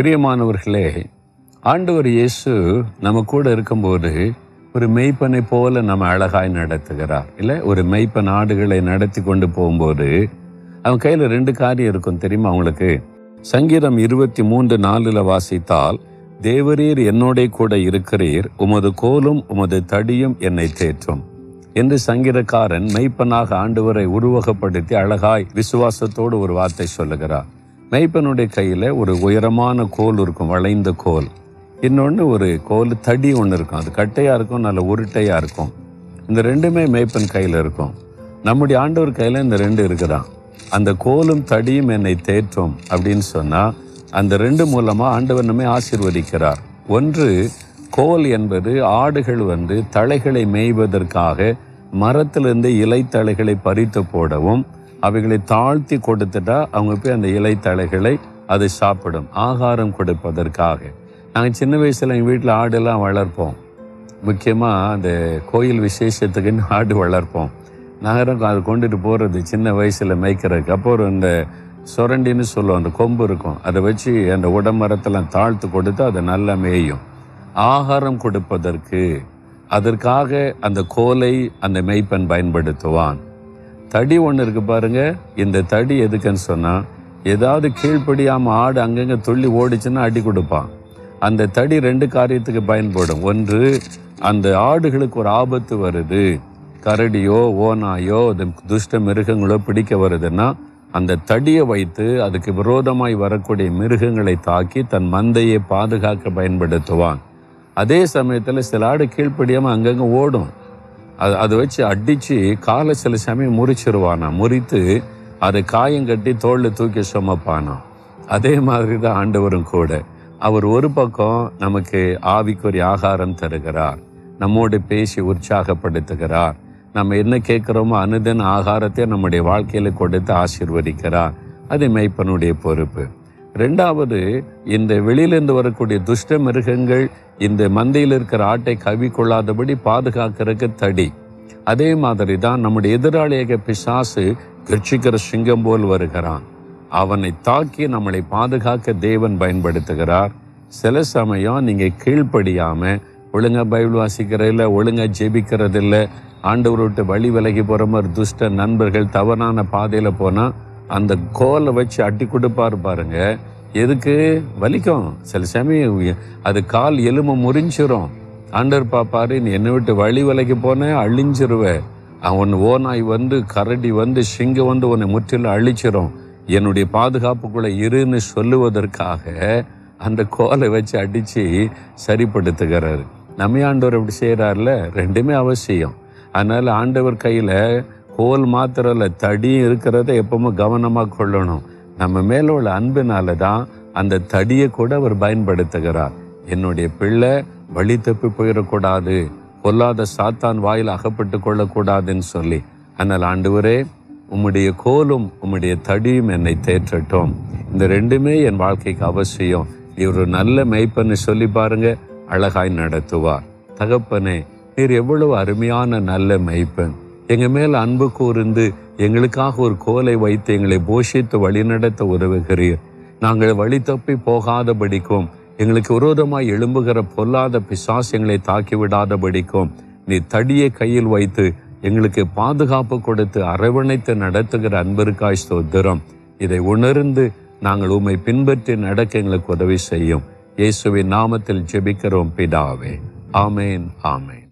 பிரியமானவர்களே ஆண்டவர் இயேசு நம்ம கூட இருக்கும்போது ஒரு மெய்ப்பனை போல நம்ம அழகாய் நடத்துகிறார். இல்லை ஒரு மெய்ப்பன் ஆடுகளை நடத்தி கொண்டு போகும்போது அவன் கையில் ரெண்டு காரியம் இருக்கும் தெரியுமா அவங்களுக்கு சங்கீதம் இருபத்தி மூன்று நாலில் வாசித்தால் தேவரீர் என்னோட கூட இருக்கிறீர் உமது கோலும் உமது தடியும் என்னை தேற்றும் என்று சங்கீதக்காரன் மெய்ப்பனாக ஆண்டவரை உருவகப்படுத்தி அழகாய் விசுவாசத்தோடு ஒரு வார்த்தை சொல்லுகிறார். மெய்ப்பனுடைய கையில் ஒரு உயரமான கோல் இருக்கும் வளைந்த கோல். இன்னொன்று ஒரு கோல் தடி ஒன்று இருக்கும். அது கட்டையாக இருக்கும் நல்ல உருட்டையாக இருக்கும். இந்த ரெண்டுமே மேய்ப்பன் கையில் இருக்கும். நம்முடைய ஆண்டவர் கையில் இந்த ரெண்டு இருக்குதான் அந்த கோலும் தடியும் என்னை தேற்றும் அப்படின்னு சொன்னால் அந்த ரெண்டு மூலமாக ஆண்டவர் நம்மை ஒன்று கோல் என்பது ஆடுகள் வந்து தழைகளை மேய்வதற்காக மரத்திலிருந்து இலைத்தலைகளை பறித்து போடவும் அவைகளை தாழ்த்தி கொடுத்துட்டா அவங்க போய் அந்த இலைத்தழைகளை அது சாப்பிடும் ஆகாரம் கொடுப்பதற்காக. நாங்கள் சின்ன வயசில் எங்கள் வீட்டில் ஆடெல்லாம் வளர்ப்போம். முக்கியமாக அந்த கோயில் விசேஷத்துக்குன்னு ஆடு வளர்ப்போம். நகரம் அது கொண்டுட்டு போகிறது சின்ன வயசில் மேய்க்கிறதுக்கு. அப்போ ஒரு இந்த சுரண்டின்னு சொல்லுவோம் அந்த கொம்பு இருக்கும். அதை வச்சு அந்த உடம்பரத்தெல்லாம் தாழ்த்து கொடுத்து அதை நல்லா மேயும். ஆகாரம் கொடுப்பதற்கு அதற்காக அந்த கோலை அந்த மெய்ப்பன் பயன்படுத்துவான். தடி ஒன்று இருக்கு பாருங்க. இந்த தடி எதுக்குன்னு சொன்னால் ஏதாவது கீழ்ப்படியாமல் ஆடு அங்கங்கே துள்ளி ஓடிச்சுன்னா அடி கொடுப்பான். அந்த தடி ரெண்டு காரியத்துக்கு பயன்படும். ஒன்று அந்த ஆடுகளுக்கு ஒரு ஆபத்து வருது. கரடியோ ஓனாயோ அது துஷ்ட மிருகங்களோ பிடிக்க வருதுன்னா அந்த தடியை வைத்து அதுக்கு விரோதமாய் வரக்கூடிய மிருகங்களை தாக்கி தன் மந்தையை பாதுகாக்க பயன்படுத்துவான். அதே சமயத்தில் சில ஆடு கீழ்ப்படியாமல் அங்கங்கே ஓடும். அது அதை வச்சு அடித்து காலை சில சமயம் முறிச்சிருவானா? முறித்து அதை காயம் கட்டி தோளில் தூக்கி சுமப்பானா? அதே மாதிரி தான் ஆண்டவரும் கூட. அவர் ஒரு பக்கம் நமக்கு ஆவிக்குரிய ஆகாரம் தருகிறார். நம்மோடு பேசி உற்சாகப்படுத்துகிறார். நம்ம என்ன கேட்குறோமோ அனுதன் ஆகாரத்தை நம்முடைய வாழ்க்கையில் கொடுத்து ஆசிர்வதிக்கிறார். அது மெய்ப்பனுடைய பொறுப்பு. ரெண்டாவது இந்த வெளியிலிருந்து வரக்கூடிய துஷ்ட மிருகங்கள் இந்த மந்தையில் இருக்கிற ஆட்டை கவி கொள்ளாதபடி பாதுகாக்கிறதுக்கு தடி. அதே மாதிரி தான் நம்முடைய எதிராளியக பிசாசு கட்சிக்கிற சிங்கம் போல் வருகிறான். அவனை தாக்கி நம்மளை பாதுகாக்க தேவன் பயன்படுத்துகிறார். சில சமயம் நீங்கள் கீழ்ப்படியாமல் ஒழுங்கா பைபிள் வாசிக்கிறதில்ல ஒழுங்கா ஜெபிக்கிறதில்ல ஆண்டவர் விட்டு வழி விலகி போகிற மாதிரி துஷ்ட நண்பர்கள் தவறான பாதையில் போனால் அந்த கோலை வச்சு அட்டி கொடுப்பார் பாருங்க. எதுக்கு? வலிக்கும். சில சமயம் அது கால் எலும்பு முறிஞ்சிரும். ஆண்டவர் பாப்பாரு நீ என்னை விட்டு வழி விலைக்கு போனேன் அழிஞ்சிருவ. அவன் ஓநாய் வந்து கரடி வந்து சிங்கம் வந்து உன்னை முற்றிலும் அழிச்சிரும். என்னுடைய பாதுகாப்புக்குள்ளே இருன்னு சொல்லுவதற்காக அந்த கோலை வச்சு அடித்து சரிப்படுத்துகிறாரு. நம்ம ஆண்டவர் அப்படி செய்கிறார்ல ரெண்டுமே அவசியம். அதனால் ஆண்டவர் கையில் கோல் மாத்திரம் இல்லை தடியும் இருக்கிறத எப்பவுமே கவனமாக கொள்ளணும். நம்ம மேல உள்ள அன்பினால தான் அந்த தடியை கூட அவர் பயன்படுத்துகிறார். என்னுடைய பிள்ளை வழி தப்பி போயிடக்கூடாது. பொல்லாத சாத்தான் வாயில் அகப்பட்டு கொள்ளக்கூடாதுன்னு சொல்லி. ஆனால் ஆண்டவரே உம்முடைய கோலும் உம்முடைய தடியும் என்னை தேற்றட்டும். இந்த ரெண்டுமே என் வாழ்க்கைக்கு அவசியம். இவர் நல்ல மெய்ப்பன்னு சொல்லி பாருங்க அழகாய் நடத்துவார். தகப்பனே நீர் எவ்வளவு அருமையான நல்ல மெய்ப்பன். எங்கள் மேல் அன்பு கூர்ந்து எங்களுக்காக ஒரு கோலை வைத்து எங்களை போஷித்து வழிநடத்த உதவுகிறீர். நாங்கள் வழி தப்பி போகாதபடிக்கும் எங்களுக்கு விரோதமாய் எழும்புகிற பொல்லாத பிசாஸ் எங்களை தாக்கி விடாதபடிக்கும் நீ தடியை கையில் வைத்து எங்களுக்கு பாதுகாப்பு கொடுத்து அரவணைத்து நடத்துகிற அன்பிற்காய் ஸ்தோத்திரம். இதை உணர்ந்து நாங்கள் உம்மை பின்பற்றி நடக்க எங்களுக்கு உதவி செய்யும். இயேசுவின் நாமத்தில் ஜெபிக்கிறோம் பிதாவே. ஆமேன் ஆமேன்.